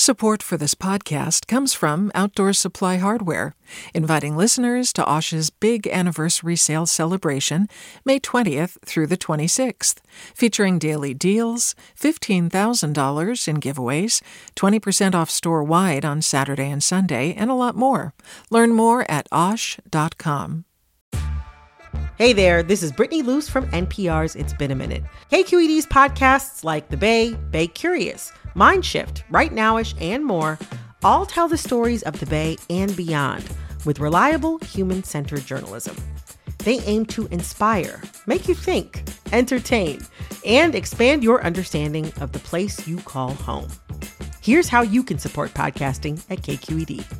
Support for this podcast comes from Outdoor Supply Hardware, inviting listeners to Osh's big anniversary sale celebration, May 20th through the 26th, featuring daily deals, $15,000 in giveaways, 20% off store wide on Saturday and Sunday, and a lot more. Learn more at osh.com. Hey there, this is Brittany Luce from NPR's It's Been a Minute. KQED's podcasts like The Bay, Bay Curious, Mindshift, Right Nowish, and more all tell the stories of the Bay and beyond with reliable, human centered journalism. They aim to inspire, make you think, entertain, and expand your understanding of the place you call home. Here's how you can support podcasting at KQED.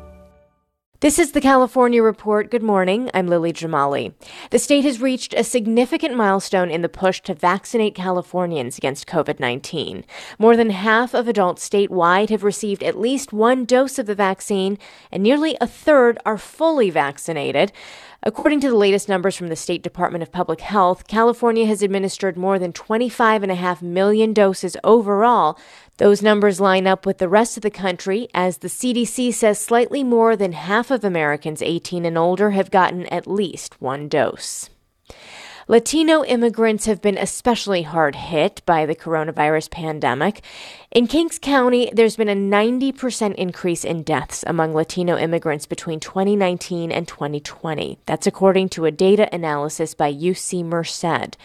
This is the California Report. Good morning. I'm Lily Jamali. The state has reached a significant milestone in the push to vaccinate Californians against COVID 19. More than half of adults statewide have received at least one dose of the vaccine, and nearly a third are fully vaccinated. According to the latest numbers from the State Department of Public Health, California has administered more than 25.5 million doses overall. Those numbers line up with the rest of the country, as the CDC says slightly more than half of Americans 18 and older have gotten at least one dose. Latino immigrants have been especially hard hit by the coronavirus pandemic. In Kings County, there's been a 90% increase in deaths among Latino immigrants between 2019 and 2020. That's according to a data analysis by UC Merced.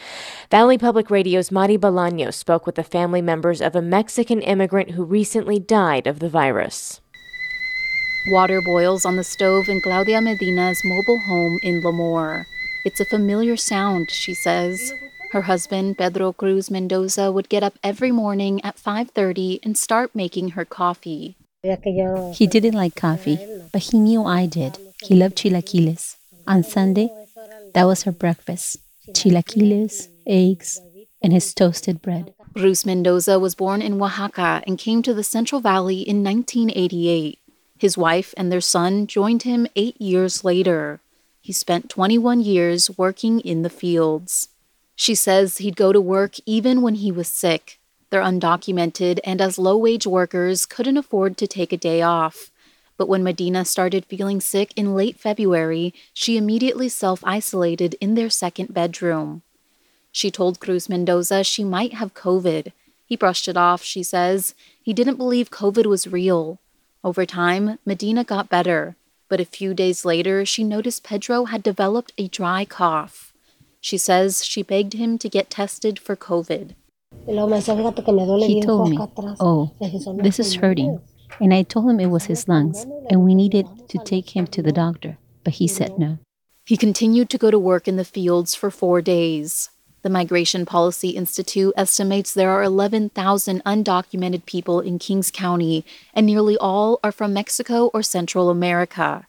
Valley Public Radio's Madi Bolaños spoke with the family members of a Mexican immigrant who recently died of the virus. Water boils on the stove in Claudia Medina's mobile home in Lemoore. It's a familiar sound, she says. Her husband, Pedro Cruz Mendoza, would get up every morning at 5:30 and start making her coffee. He didn't like coffee, but he knew I did. He loved chilaquiles. On Sunday, that was her breakfast. Chilaquiles, eggs, and his toasted bread. Cruz Mendoza was born in Oaxaca and came to the Central Valley in 1988. His wife and their son joined him eight years later. He spent 21 years working in the fields. She says he'd go to work even when he was sick. They're undocumented and, as low wage workers, couldn't afford to take a day off. But when Medina started feeling sick in late February, she immediately self isolated in their second bedroom. She told Cruz Mendoza she might have COVID. He brushed it off, she says. He didn't believe COVID was real. Over time, Medina got better but a few days later, she noticed Pedro had developed a dry cough. She says she begged him to get tested for COVID. He told me, Oh, this is hurting. And I told him it was his lungs, and we needed to take him to the doctor. But he said no. He continued to go to work in the fields for four days. The Migration Policy Institute estimates there are 11,000 undocumented people in Kings County, and nearly all are from Mexico or Central America.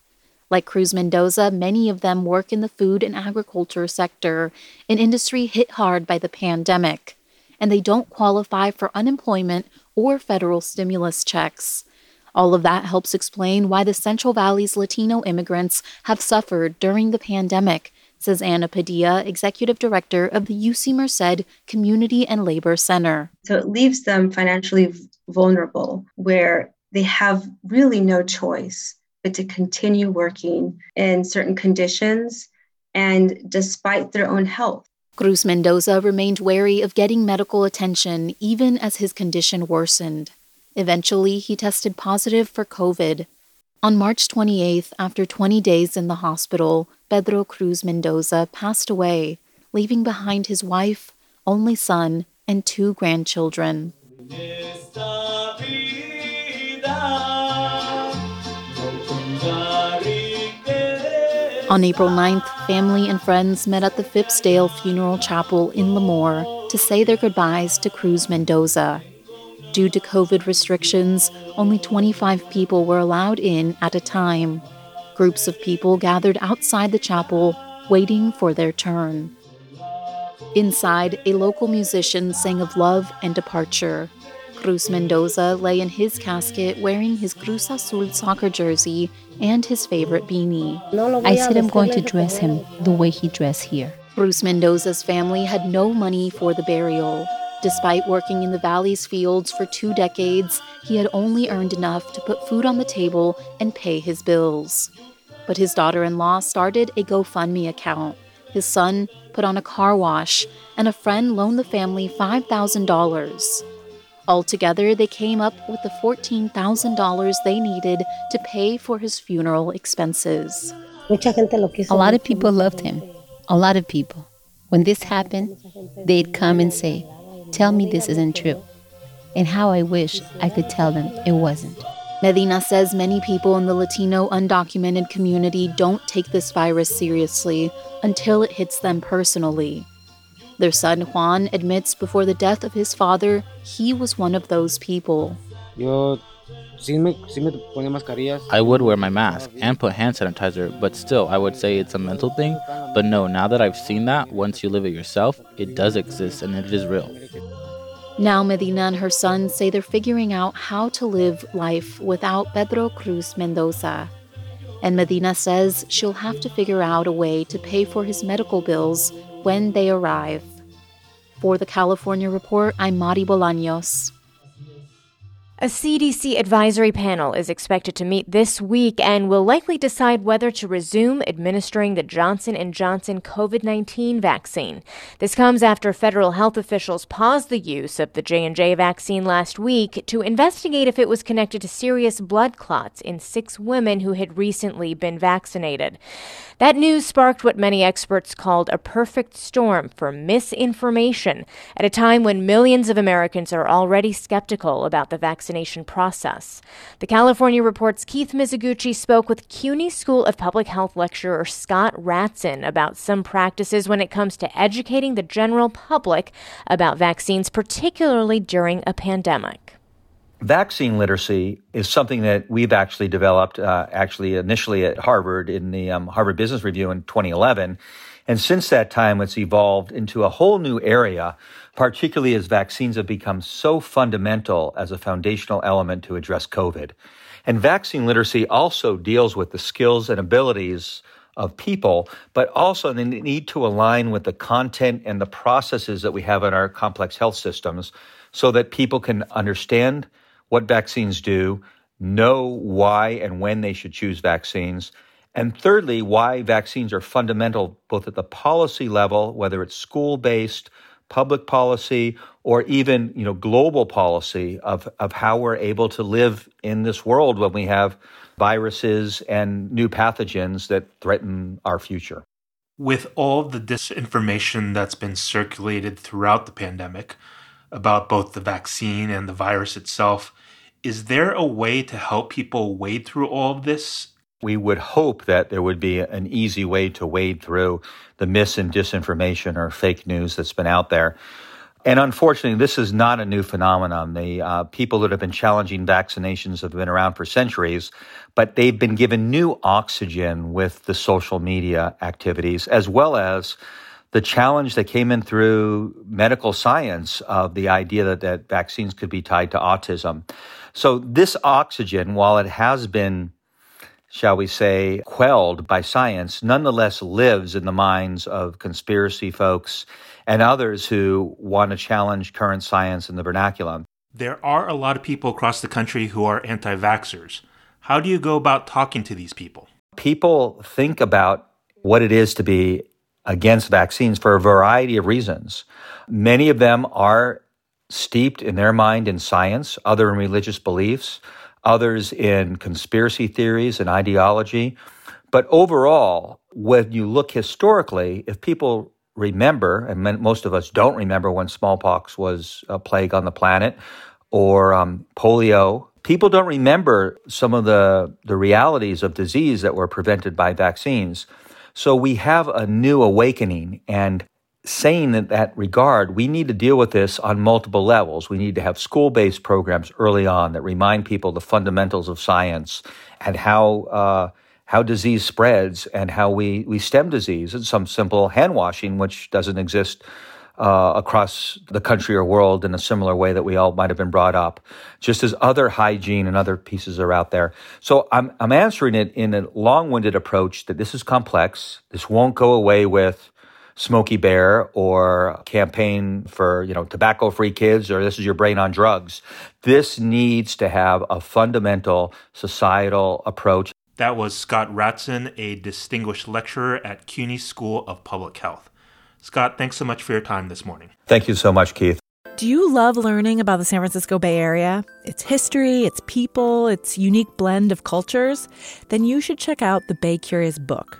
Like Cruz Mendoza, many of them work in the food and agriculture sector, an industry hit hard by the pandemic, and they don't qualify for unemployment or federal stimulus checks. All of that helps explain why the Central Valley's Latino immigrants have suffered during the pandemic says Anna Padilla, executive director of the UC Merced Community and Labor Center. So it leaves them financially vulnerable where they have really no choice but to continue working in certain conditions and despite their own health. Cruz Mendoza remained wary of getting medical attention even as his condition worsened. Eventually, he tested positive for COVID. On March 28th, after 20 days in the hospital, Pedro Cruz Mendoza passed away, leaving behind his wife, only son, and two grandchildren. On April 9th, family and friends met at the Phipsdale Funeral Chapel in Lemoore to say their goodbyes to Cruz Mendoza. Due to COVID restrictions, only 25 people were allowed in at a time. Groups of people gathered outside the chapel, waiting for their turn. Inside, a local musician sang of love and departure. Cruz Mendoza lay in his casket wearing his Cruz Azul soccer jersey and his favorite beanie. I said I'm going to dress him the way he dressed here. Cruz Mendoza's family had no money for the burial. Despite working in the valley's fields for two decades, he had only earned enough to put food on the table and pay his bills. But his daughter in law started a GoFundMe account. His son put on a car wash, and a friend loaned the family $5,000. Altogether, they came up with the $14,000 they needed to pay for his funeral expenses. A lot of people loved him. A lot of people. When this happened, they'd come and say, Tell me this isn't true. And how I wish I could tell them it wasn't. Medina says many people in the Latino undocumented community don't take this virus seriously until it hits them personally. Their son Juan admits before the death of his father, he was one of those people. I would wear my mask and put hand sanitizer, but still, I would say it's a mental thing. But no, now that I've seen that, once you live it yourself, it does exist and it is real. Now, Medina and her son say they're figuring out how to live life without Pedro Cruz Mendoza. And Medina says she'll have to figure out a way to pay for his medical bills when they arrive. For the California Report, I'm Madi Bolaños. A CDC advisory panel is expected to meet this week and will likely decide whether to resume administering the Johnson & Johnson COVID-19 vaccine. This comes after federal health officials paused the use of the J&J vaccine last week to investigate if it was connected to serious blood clots in 6 women who had recently been vaccinated. That news sparked what many experts called a perfect storm for misinformation at a time when millions of Americans are already skeptical about the vaccine vaccination process. The California Report's Keith Mizuguchi spoke with CUNY School of Public Health lecturer Scott Ratzan about some practices when it comes to educating the general public about vaccines, particularly during a pandemic. Vaccine literacy is something that we've actually developed, uh, actually initially at Harvard in the um, Harvard Business Review in 2011. And since that time, it's evolved into a whole new area particularly as vaccines have become so fundamental as a foundational element to address COVID. And vaccine literacy also deals with the skills and abilities of people, but also the need to align with the content and the processes that we have in our complex health systems so that people can understand what vaccines do, know why and when they should choose vaccines, and thirdly, why vaccines are fundamental both at the policy level, whether it's school based, public policy or even you know global policy of of how we're able to live in this world when we have viruses and new pathogens that threaten our future. With all the disinformation that's been circulated throughout the pandemic about both the vaccine and the virus itself, is there a way to help people wade through all of this we would hope that there would be an easy way to wade through the mis and disinformation or fake news that's been out there. And unfortunately, this is not a new phenomenon. The uh, people that have been challenging vaccinations have been around for centuries, but they've been given new oxygen with the social media activities, as well as the challenge that came in through medical science of the idea that, that vaccines could be tied to autism. So this oxygen, while it has been shall we say, quelled by science, nonetheless lives in the minds of conspiracy folks and others who want to challenge current science in the vernacular. There are a lot of people across the country who are anti vaxxers. How do you go about talking to these people? People think about what it is to be against vaccines for a variety of reasons. Many of them are steeped in their mind in science, other in religious beliefs others in conspiracy theories and ideology. But overall, when you look historically, if people remember, and most of us don't remember when smallpox was a plague on the planet or um, polio, people don't remember some of the, the realities of disease that were prevented by vaccines. So we have a new awakening. And saying in that regard, we need to deal with this on multiple levels. We need to have school based programs early on that remind people the fundamentals of science and how. Uh, how disease spreads and how we, we stem disease and some simple hand washing, which doesn't exist uh, across the country or world in a similar way that we all might have been brought up, just as other hygiene and other pieces are out there. So I'm, I'm answering it in a long winded approach that this is complex. This won't go away with Smokey Bear or campaign for, you know, tobacco free kids or this is your brain on drugs. This needs to have a fundamental societal approach. That was Scott Ratzan, a distinguished lecturer at CUNY School of Public Health. Scott, thanks so much for your time this morning. Thank you so much, Keith. Do you love learning about the San Francisco Bay Area? Its history, its people, its unique blend of cultures? Then you should check out the Bay Curious book.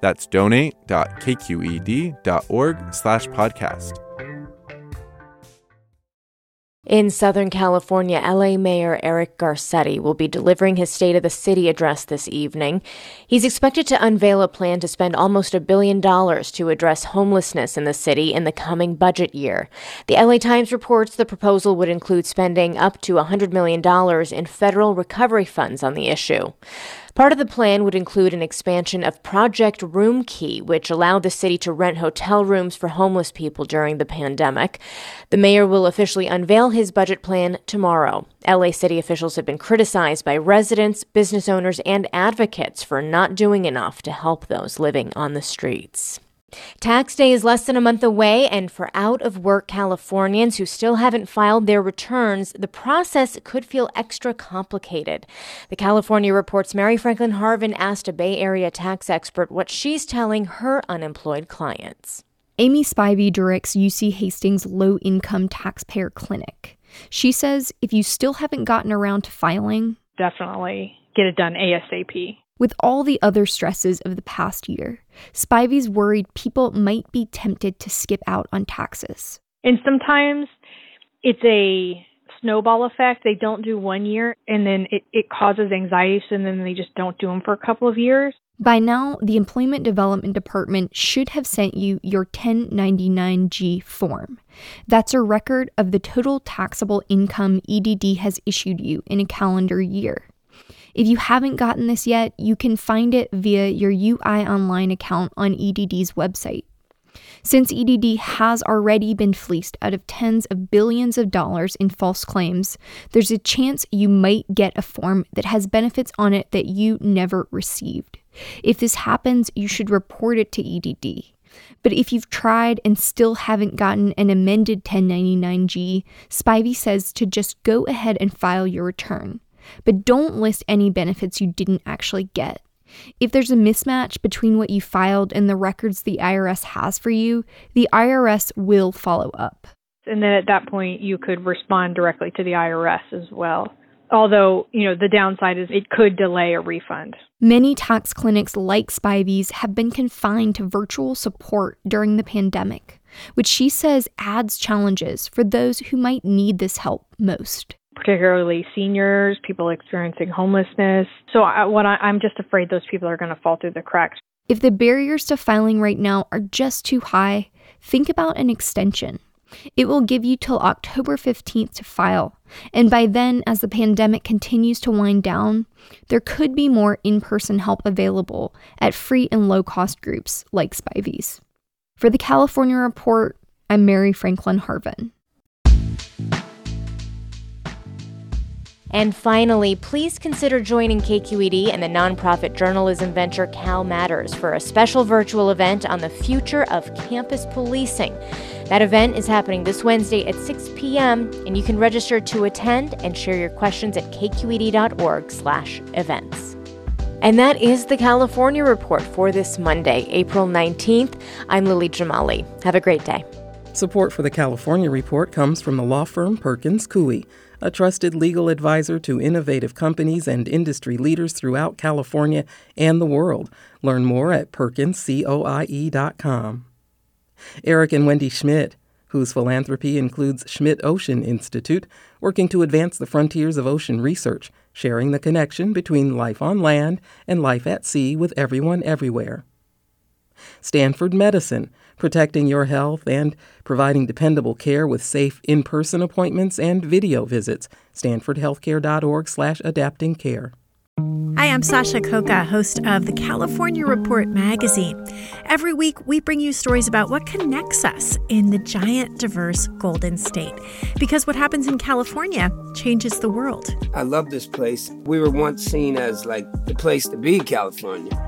That's donate.kqed.org slash podcast. In Southern California, LA Mayor Eric Garcetti will be delivering his State of the City address this evening. He's expected to unveil a plan to spend almost a billion dollars to address homelessness in the city in the coming budget year. The LA Times reports the proposal would include spending up to $100 million in federal recovery funds on the issue. Part of the plan would include an expansion of Project Roomkey, which allowed the city to rent hotel rooms for homeless people during the pandemic. The mayor will officially unveil his budget plan tomorrow. LA city officials have been criticized by residents, business owners, and advocates for not doing enough to help those living on the streets. Tax day is less than a month away, and for out of work Californians who still haven't filed their returns, the process could feel extra complicated. The California Report's Mary Franklin Harvin asked a Bay Area tax expert what she's telling her unemployed clients. Amy Spivey directs UC Hastings Low Income Taxpayer Clinic. She says if you still haven't gotten around to filing, definitely get it done ASAP. With all the other stresses of the past year, Spivey's worried people might be tempted to skip out on taxes. And sometimes it's a snowball effect. They don't do one year and then it, it causes anxiety, so then they just don't do them for a couple of years. By now, the Employment Development Department should have sent you your 1099G form. That's a record of the total taxable income EDD has issued you in a calendar year. If you haven't gotten this yet, you can find it via your UI Online account on EDD's website. Since EDD has already been fleeced out of tens of billions of dollars in false claims, there's a chance you might get a form that has benefits on it that you never received. If this happens, you should report it to EDD. But if you've tried and still haven't gotten an amended 1099G, Spivey says to just go ahead and file your return but don't list any benefits you didn't actually get. If there's a mismatch between what you filed and the records the IRS has for you, the IRS will follow up. And then at that point, you could respond directly to the IRS as well. Although, you know, the downside is it could delay a refund. Many tax clinics like Spivey's have been confined to virtual support during the pandemic, which she says adds challenges for those who might need this help most particularly seniors, people experiencing homelessness. So I, what I, I'm just afraid those people are going to fall through the cracks. If the barriers to filing right now are just too high, think about an extension. It will give you till October 15th to file, and by then, as the pandemic continues to wind down, there could be more in person help available at free and low cost groups like Spivey's. For the California Report, I'm Mary Franklin Harvin. And finally, please consider joining KQED and the nonprofit journalism venture Cal Matters for a special virtual event on the future of campus policing. That event is happening this Wednesday at 6 p.m., and you can register to attend and share your questions at kqed.org/events. And that is the California Report for this Monday, April 19th. I'm Lily Jamali. Have a great day. Support for the California Report comes from the law firm Perkins Coie, a trusted legal advisor to innovative companies and industry leaders throughout California and the world. Learn more at perkinscoie.com. Eric and Wendy Schmidt, whose philanthropy includes Schmidt Ocean Institute, working to advance the frontiers of ocean research, sharing the connection between life on land and life at sea with everyone everywhere. Stanford Medicine, protecting your health and providing dependable care with safe in-person appointments and video visits. stanfordhealthcare.org slash adapting care. Hi, I'm Sasha Khokha, host of the California Report magazine. Every week, we bring you stories about what connects us in the giant, diverse Golden State. Because what happens in California changes the world. I love this place. We were once seen as like the place to be, California.